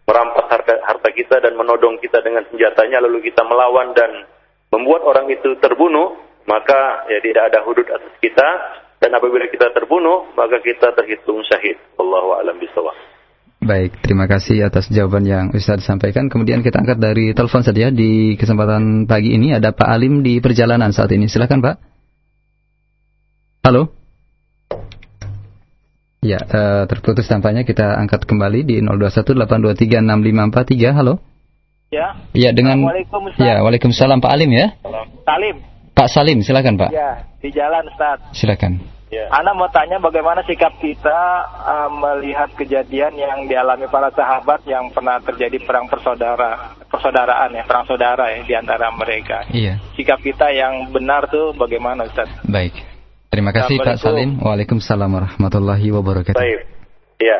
merampas harta, harta kita dan menodong kita dengan senjatanya lalu kita melawan dan membuat orang itu terbunuh maka ya tidak ada hudud atas kita dan apabila kita terbunuh maka kita terhitung syahid wallahu a'lam bisawab Baik, terima kasih atas jawaban yang Ustaz sampaikan. Kemudian kita angkat dari telepon saja di kesempatan pagi ini ada Pak Alim di perjalanan saat ini. Silakan Pak. Halo. Ya, uh, terputus tampaknya kita angkat kembali di 0218236543. Halo. Ya. Ya, dengan Ustaz. Ya, Waalaikumsalam Pak Alim ya. Salim. Pak Salim, silakan Pak. Ya, di jalan Ustaz. Silakan. Yeah. Anda mau tanya bagaimana sikap kita uh, melihat kejadian yang dialami para sahabat yang pernah terjadi perang persaudara, persaudaraan ya, perang saudara ya di antara mereka. Iya. Sikap kita yang benar tuh bagaimana Ustaz? Baik. Terima kasih Pak Salim. Waalaikumsalam warahmatullahi wabarakatuh. Baik. Iya.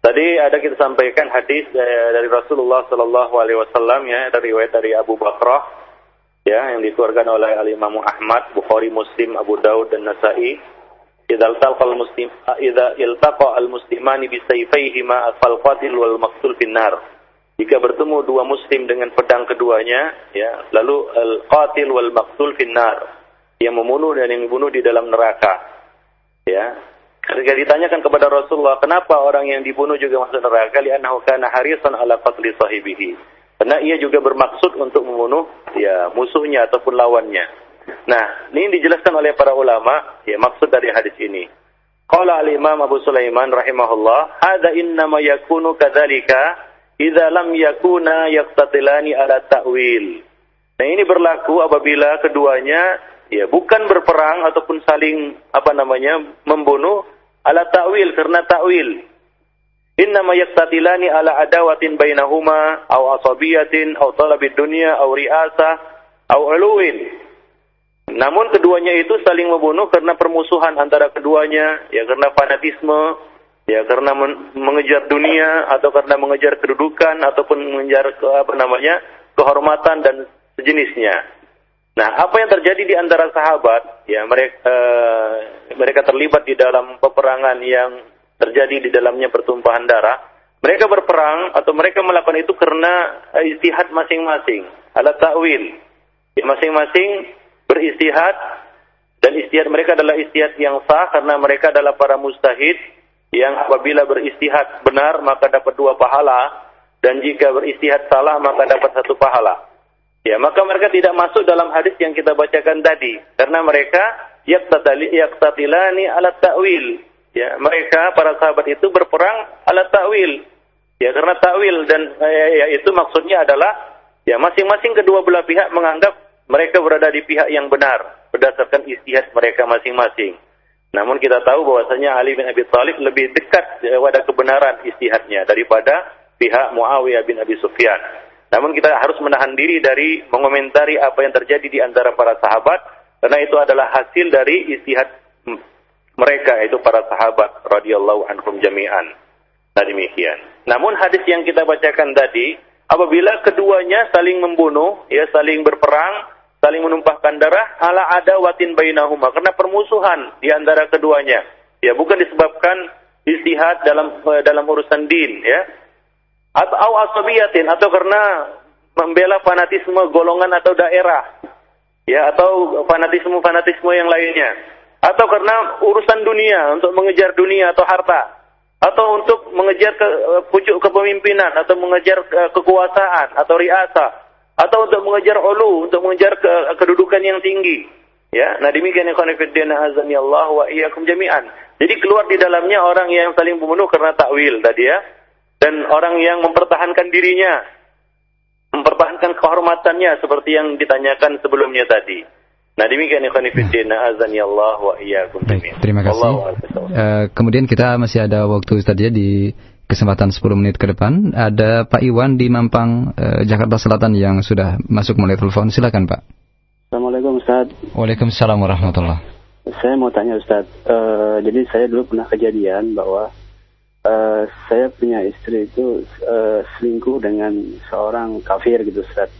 Tadi ada kita sampaikan hadis dari Rasulullah Shallallahu Alaihi Wasallam ya dari riwayat dari Abu Bakrah ya yang dikeluarkan oleh Al Imam Ahmad, Bukhari, Muslim, Abu Daud dan Nasai idza iltaqa al-muslim idza iltaqa al-muslimani bi sayfayhima fal qatil wal maqtul finnar jika bertemu dua muslim dengan pedang keduanya ya lalu al-qatil wal maqtul finnar yang membunuh dan yang dibunuh di dalam neraka. Ya. Ketika ditanyakan kepada Rasulullah kenapa orang yang dibunuh juga masuk neraka? Li'annahu kana harisan ala qatli sahibihi. Karena ia juga bermaksud untuk membunuh ya musuhnya ataupun lawannya. Nah, ini dijelaskan oleh para ulama, ya maksud dari hadis ini. Qala al-Imam Abu Sulaiman rahimahullah, "Hadza innama yakunu kadzalika idza lam yakuna yaqtatilani ala ta'wil." Nah, ini berlaku apabila keduanya ya bukan berperang ataupun saling apa namanya membunuh ala ta'wil karena ta'wil. Innama yaqtatilani ala adawatin bainahuma aw asabiyatin aw talabid dunya aw ri'asa aw uluwin. Namun keduanya itu saling membunuh karena permusuhan antara keduanya, ya karena fanatisme, ya karena men mengejar dunia atau karena mengejar kedudukan ataupun mengejar ke, apa namanya kehormatan dan sejenisnya. Nah, apa yang terjadi di antara sahabat, ya mereka uh, mereka terlibat di dalam peperangan yang terjadi di dalamnya pertumpahan darah. Mereka berperang atau mereka melakukan itu karena istihad masing-masing, ala ta'wil. Ya, masing-masing beristihad dan istihad mereka adalah istihad yang sah karena mereka adalah para mustahid yang apabila beristihad benar maka dapat dua pahala dan jika beristihad salah maka dapat satu pahala. Ya, maka mereka tidak masuk dalam hadis yang kita bacakan tadi karena mereka yaqtatilani ala ta'wil. Ya, mereka para sahabat itu berperang ala ta'wil. Ya, karena ta'wil dan ya, ya, itu maksudnya adalah ya masing-masing kedua belah pihak menganggap mereka berada di pihak yang benar berdasarkan istihad mereka masing-masing. Namun kita tahu bahwasanya Ali bin Abi Thalib lebih dekat pada kebenaran istihadnya daripada pihak Muawiyah bin Abi Sufyan. Namun kita harus menahan diri dari mengomentari apa yang terjadi di antara para sahabat karena itu adalah hasil dari istihad mereka yaitu para sahabat radhiyallahu anhum jami'an. Nah demikian. Namun hadis yang kita bacakan tadi apabila keduanya saling membunuh ya saling berperang saling menumpahkan darah ala ada watin bainahuma karena permusuhan di antara keduanya. Ya, bukan disebabkan istihad dalam eh, dalam urusan din ya. Atau asabiyatin atau karena membela fanatisme golongan atau daerah. Ya, atau fanatisme-fanatisme yang lainnya. Atau karena urusan dunia untuk mengejar dunia atau harta atau untuk mengejar ke, eh, pucuk kepemimpinan atau mengejar ke, kekuasaan atau riasa atau untuk mengejar ulu, untuk mengejar ke, kedudukan yang tinggi. Ya, nah demikian yang konfidena azani Allah wa iyyakum jami'an. Jadi keluar di dalamnya orang yang saling membunuh karena takwil tadi ya. Dan orang yang mempertahankan dirinya, mempertahankan kehormatannya seperti yang ditanyakan sebelumnya tadi. Nah demikian yang konfidena azani Allah wa iyyakum. Terima kasih. Uh, kemudian kita masih ada waktu tadi ya di kesempatan 10 menit ke depan. Ada Pak Iwan di Mampang eh, Jakarta Selatan yang sudah masuk mulai telepon. Silakan Pak. Assalamualaikum Ustaz. Waalaikumsalam warahmatullah saya mau tanya Ustaz. Uh, jadi saya dulu pernah kejadian bahwa uh, saya punya istri itu uh, selingkuh dengan seorang kafir gitu Ustaz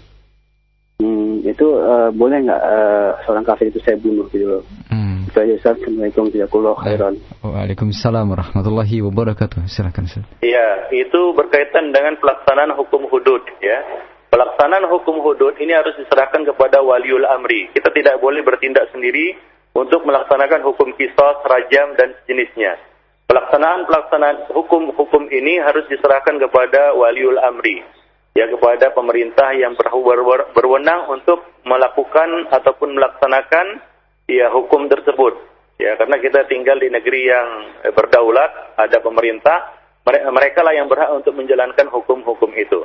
hmm, itu uh, boleh nggak uh, seorang kafir itu saya bunuh gitu loh. Hmm. Itu aja Ustaz. Assalamualaikum warahmatullahi khairan. Waalaikumsalam warahmatullahi wabarakatuh. Silakan Ustaz. Iya, itu berkaitan dengan pelaksanaan hukum hudud ya. Pelaksanaan hukum hudud ini harus diserahkan kepada waliul amri. Kita tidak boleh bertindak sendiri untuk melaksanakan hukum kisos, rajam dan sejenisnya. Pelaksanaan pelaksanaan hukum-hukum ini harus diserahkan kepada waliul amri, ya kepada pemerintah yang berwenang untuk melakukan ataupun melaksanakan ya hukum tersebut. Ya, karena kita tinggal di negeri yang eh, berdaulat, ada pemerintah, mereka lah yang berhak untuk menjalankan hukum-hukum itu.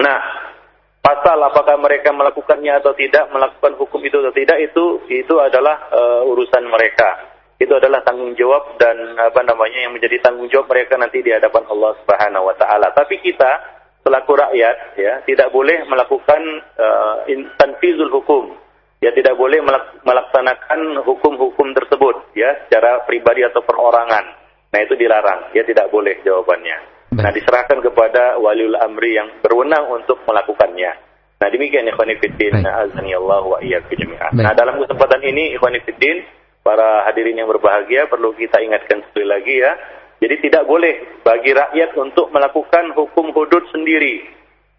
Nah, pasal apakah mereka melakukannya atau tidak, melakukan hukum itu atau tidak itu itu adalah uh, urusan mereka itu adalah tanggung jawab dan apa namanya yang menjadi tanggung jawab mereka nanti di hadapan Allah Subhanahu wa taala. Tapi kita selaku rakyat ya tidak boleh melakukan uh, tanfizul hukum. Ya tidak boleh melaksanakan hukum-hukum tersebut ya secara pribadi atau perorangan. Nah itu dilarang, ya tidak boleh jawabannya. Nah diserahkan kepada waliul amri yang berwenang untuk melakukannya. Nah demikian ikhwan fillah azani Allah wa iyyakum jami'an. Nah dalam kesempatan ini ikhwan fillah para hadirin yang berbahagia perlu kita ingatkan sekali lagi ya. Jadi tidak boleh bagi rakyat untuk melakukan hukum hudud sendiri.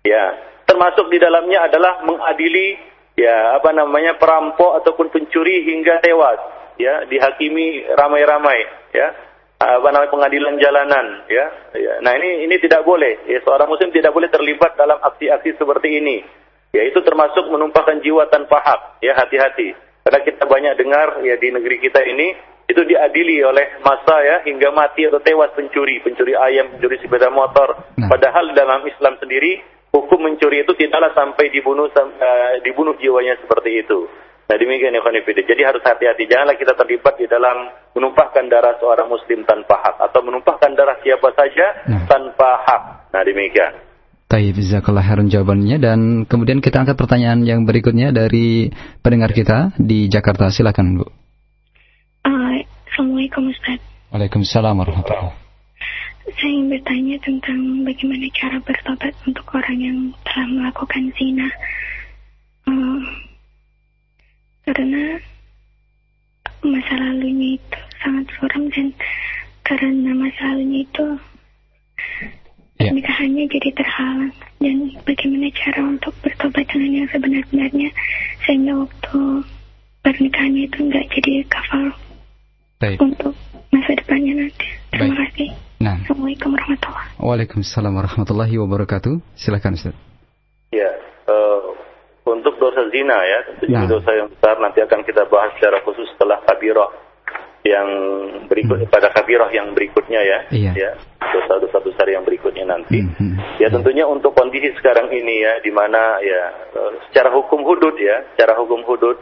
Ya, termasuk di dalamnya adalah mengadili ya apa namanya perampok ataupun pencuri hingga tewas ya dihakimi ramai-ramai ya apa namanya pengadilan jalanan ya, ya. nah ini ini tidak boleh ya seorang muslim tidak boleh terlibat dalam aksi-aksi seperti ini ya itu termasuk menumpahkan jiwa tanpa hak ya hati-hati karena kita banyak dengar ya di negeri kita ini itu diadili oleh masa ya hingga mati atau tewas pencuri, pencuri ayam, pencuri sepeda motor. Nah. Padahal dalam Islam sendiri hukum mencuri itu tidaklah sampai dibunuh uh, dibunuh jiwanya seperti itu. Nah demikian ya. Jadi harus hati-hati. Janganlah kita terlibat di dalam menumpahkan darah seorang muslim tanpa hak. Atau menumpahkan darah siapa saja nah. tanpa hak. Nah demikian. Taib, jazakallah khairan jawabannya dan kemudian kita angkat pertanyaan yang berikutnya dari pendengar kita di Jakarta. Silakan, Bu. Uh, Assalamualaikum Ustaz. Waalaikumsalam warahmatullahi Saya ingin bertanya tentang bagaimana cara bertobat untuk orang yang telah melakukan zina. Uh, karena masa lalunya itu sangat suram dan karena masa lalunya itu. Pernikahannya jadi terhalang dan bagaimana cara untuk bertobat dengan yang sebenar-benarnya sehingga waktu pernikahannya itu enggak jadi kafal Baik. untuk masa depannya nanti. Terima Baik. kasih. Nah. Assalamualaikum warahmatullahi wabarakatuh. Waalaikumsalam warahmatullahi wabarakatuh. Silakan Ustaz. Ya, uh, untuk dosa zina ya, tentunya nah. dosa yang besar nanti akan kita bahas secara khusus setelah kabirah yang berikut hmm. pada kabirah yang berikutnya ya, iya. ya dosa-dosa besar yang berikutnya nanti. Hmm. hmm. Ya tentunya untuk kondisi sekarang ini ya, di mana ya eh, secara hukum hudud ya, secara hukum hudud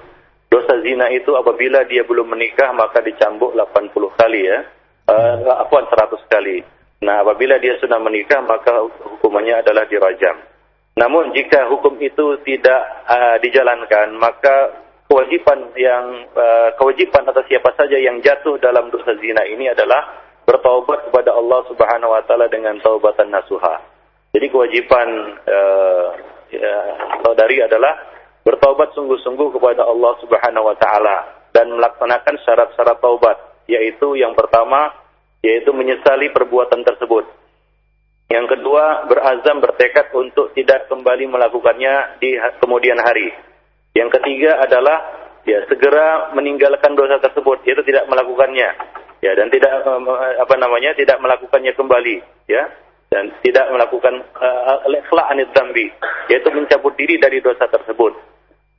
dosa zina itu apabila dia belum menikah maka dicambuk 80 kali ya, uh, apa 100 kali. Nah apabila dia sudah menikah maka hukumannya adalah dirajam. Namun jika hukum itu tidak uh, dijalankan maka kewajiban yang uh, kewajiban atas siapa saja yang jatuh dalam dosa zina ini adalah bertaubat kepada Allah Subhanahu wa taala dengan taubatan nasuha. Jadi kewajiban uh, ya, saudari adalah bertaubat sungguh-sungguh kepada Allah Subhanahu wa taala dan melaksanakan syarat-syarat taubat, yaitu yang pertama yaitu menyesali perbuatan tersebut. Yang kedua, berazam bertekad untuk tidak kembali melakukannya di kemudian hari. Yang ketiga adalah ya segera meninggalkan dosa tersebut, yaitu tidak melakukannya. Ya, dan tidak apa namanya? tidak melakukannya kembali, ya. Dan tidak melakukan uh, anid dambi, yaitu mencabut diri dari dosa tersebut.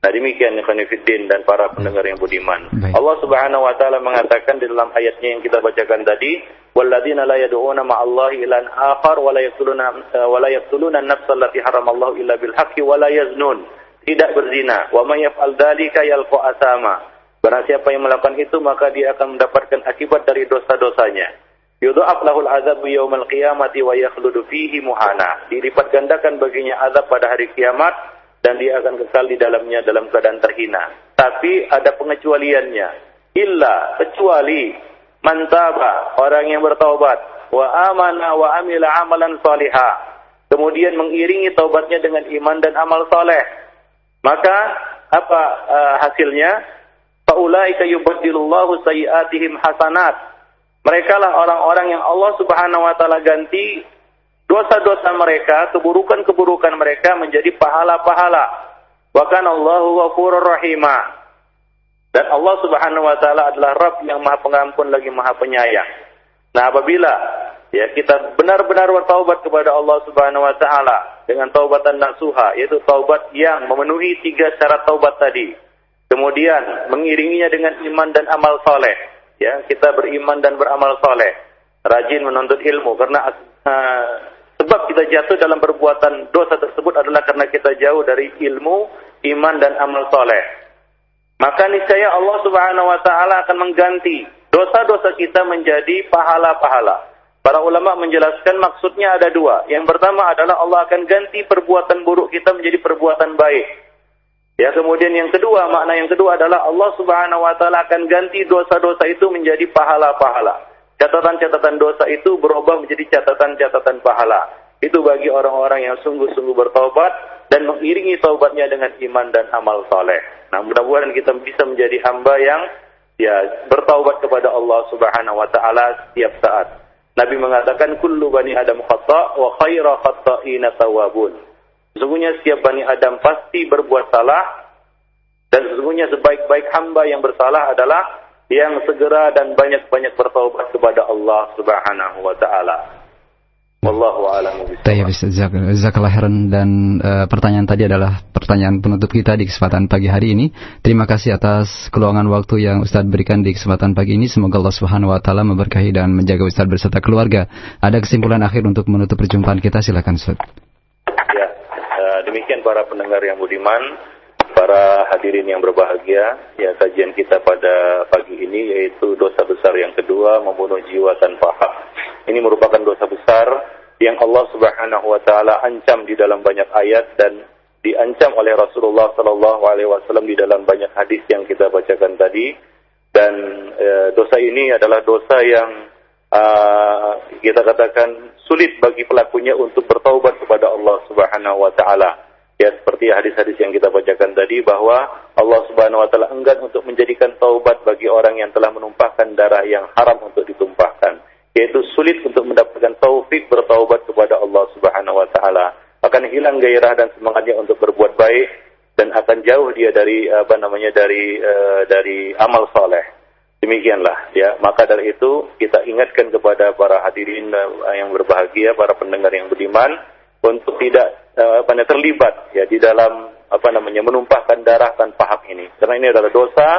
Nah demikian Khonifuddin dan para pendengar yang budiman. Baik. Allah Subhanahu wa taala mengatakan di dalam ayatnya yang kita bacakan tadi, "Walladzina la yad'una ma'allahi ilan akhar wa la yaqtuluna wa la yaqtuluna an-nafsa allati haramallahu illa bil haqqi wa la yaznun." Tidak berzina. Wa may yaf'al dzalika yalqa asama. Barang siapa yang melakukan itu maka dia akan mendapatkan akibat dari dosa-dosanya. Yudha'af lahul azabu yaumal qiyamati wa yakhludu fihi muhana. Dilipat gandakan baginya azab pada hari kiamat dan dia akan kekal di dalamnya dalam keadaan terhina. Tapi ada pengecualiannya. Illa kecuali mantaba orang yang bertaubat wa amana wa amila amalan salihah. Kemudian mengiringi taubatnya dengan iman dan amal saleh Maka apa uh, hasilnya? Faulaika yubaddilullahu sayiatihim hasanat. Mereka lah orang-orang yang Allah Subhanahu wa taala ganti dosa-dosa mereka, keburukan-keburukan mereka menjadi pahala-pahala. Wa kana Allahu ghafurur rahimah. Dan Allah Subhanahu wa taala adalah Rabb yang Maha Pengampun lagi Maha Penyayang. Nah, apabila ya kita benar-benar bertaubat kepada Allah Subhanahu wa taala dengan taubatan nasuha yaitu taubat yang memenuhi tiga syarat taubat tadi. Kemudian mengiringinya dengan iman dan amal soleh. Ya, kita beriman dan beramal soleh. Rajin menuntut ilmu karena uh, sebab kita jatuh dalam perbuatan dosa tersebut adalah karena kita jauh dari ilmu, iman dan amal soleh. Maka niscaya Allah Subhanahu wa taala akan mengganti dosa-dosa kita menjadi pahala-pahala. Para ulama menjelaskan maksudnya ada dua. Yang pertama adalah Allah akan ganti perbuatan buruk kita menjadi perbuatan baik. Ya, kemudian yang kedua, makna yang kedua adalah Allah Subhanahu wa taala akan ganti dosa-dosa itu menjadi pahala-pahala. Catatan-catatan dosa itu berubah menjadi catatan-catatan pahala. Itu bagi orang-orang yang sungguh-sungguh bertaubat dan mengiringi taubatnya dengan iman dan amal soleh. Nah, mudah-mudahan kita bisa menjadi hamba yang ya bertaubat kepada Allah Subhanahu wa taala setiap saat. Nabi mengatakan kullu bani Adam khata wa khaira khata'ina tawabun. Sesungguhnya setiap bani Adam pasti berbuat salah dan sesungguhnya sebaik-baik hamba yang bersalah adalah yang segera dan banyak-banyak bertaubat kepada Allah Subhanahu wa taala. Wallahu a'lam Jazakallah khairan dan uh, pertanyaan tadi adalah pertanyaan penutup kita di kesempatan pagi hari ini. Terima kasih atas keluangan waktu yang Ustaz berikan di kesempatan pagi ini. Semoga Allah Subhanahu wa taala memberkahi dan menjaga Ustaz berserta keluarga. Ada kesimpulan akhir untuk menutup perjumpaan kita silakan Ustaz. Ya, uh, demikian para pendengar yang budiman, para hadirin yang berbahagia, ya kajian kita pada pagi ini yaitu dosa besar yang kedua membunuh jiwa tanpa hak ini merupakan dosa besar yang Allah Subhanahu wa taala ancam di dalam banyak ayat dan diancam oleh Rasulullah sallallahu alaihi wasallam di dalam banyak hadis yang kita bacakan tadi dan e, dosa ini adalah dosa yang uh, kita katakan sulit bagi pelakunya untuk bertaubat kepada Allah Subhanahu wa taala. Ya seperti hadis-hadis yang kita bacakan tadi bahwa Allah Subhanahu wa taala enggan untuk menjadikan taubat bagi orang yang telah menumpahkan darah yang haram untuk ditumpahkan yaitu sulit untuk mendapatkan taufik bertaubat kepada Allah Subhanahu wa taala. Akan hilang gairah dan semangatnya untuk berbuat baik dan akan jauh dia dari apa namanya dari uh, dari amal saleh. Demikianlah ya. Maka dari itu kita ingatkan kepada para hadirin uh, yang berbahagia, para pendengar yang beriman untuk tidak uh, apa terlibat ya di dalam apa namanya menumpahkan darah tanpa hak ini. Karena ini adalah dosa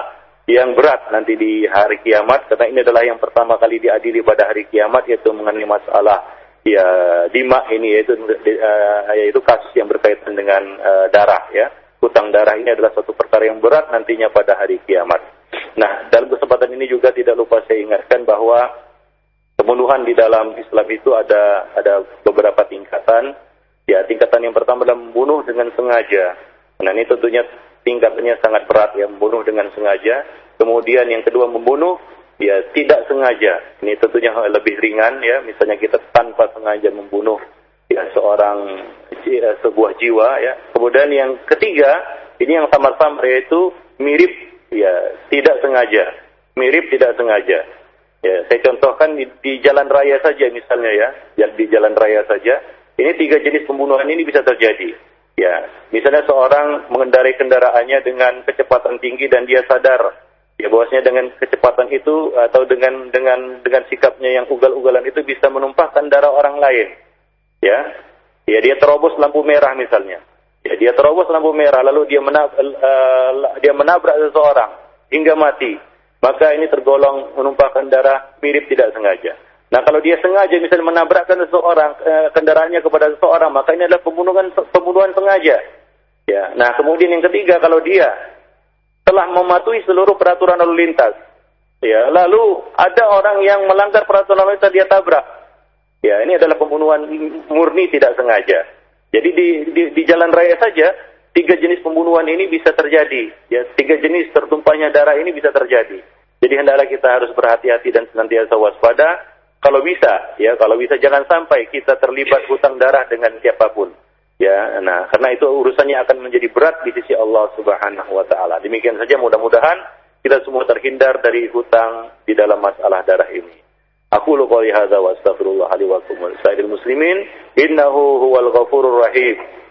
yang berat nanti di hari kiamat karena ini adalah yang pertama kali diadili pada hari kiamat yaitu mengenai masalah ya dima ini yaitu uh, yaitu kasus yang berkaitan dengan uh, darah ya hutang darah ini adalah satu perkara yang berat nantinya pada hari kiamat. Nah dalam kesempatan ini juga tidak lupa saya ingatkan bahwa pembunuhan di dalam Islam itu ada ada beberapa tingkatan. Ya tingkatan yang pertama adalah membunuh dengan sengaja. Nah ini tentunya tingkatannya sangat berat ya membunuh dengan sengaja. Kemudian yang kedua membunuh ya tidak sengaja. Ini tentunya lebih ringan ya. Misalnya kita tanpa sengaja membunuh ya seorang ya, sebuah jiwa ya. Kemudian yang ketiga ini yang sama-sama yaitu mirip ya tidak sengaja. Mirip tidak sengaja. Ya, saya contohkan di, di jalan raya saja misalnya ya, di jalan raya saja. Ini tiga jenis pembunuhan ini bisa terjadi. Ya, misalnya seorang mengendarai kendaraannya dengan kecepatan tinggi dan dia sadar ya bahwasanya dengan kecepatan itu atau dengan dengan dengan sikapnya yang ugal-ugalan itu bisa menumpahkan darah orang lain. Ya. Ya dia terobos lampu merah misalnya. Ya dia terobos lampu merah lalu dia menab, uh, dia menabrak seseorang hingga mati. Maka ini tergolong menumpahkan darah mirip tidak sengaja. Nah kalau dia sengaja misalnya menabrakkan seseorang eh, kendaraannya kepada seseorang, maka ini adalah pembunuhan pembunuhan sengaja. Ya. Nah kemudian yang ketiga kalau dia telah mematuhi seluruh peraturan lalu lintas, ya lalu ada orang yang melanggar peraturan lalu lintas dia tabrak, ya ini adalah pembunuhan murni tidak sengaja. Jadi di, di, di jalan raya saja tiga jenis pembunuhan ini bisa terjadi, ya tiga jenis tertumpahnya darah ini bisa terjadi. Jadi hendaklah kita harus berhati-hati dan senantiasa waspada kalau bisa, ya kalau bisa jangan sampai kita terlibat hutang darah dengan siapa pun. Ya, nah karena itu urusannya akan menjadi berat di sisi Allah Subhanahu wa taala. Demikian saja mudah-mudahan kita semua terhindar dari hutang di dalam masalah darah ini. Aku lu qouli hadza wa astaghfirullah li wa lakum muslimin innahu huwal ghafurur rahim.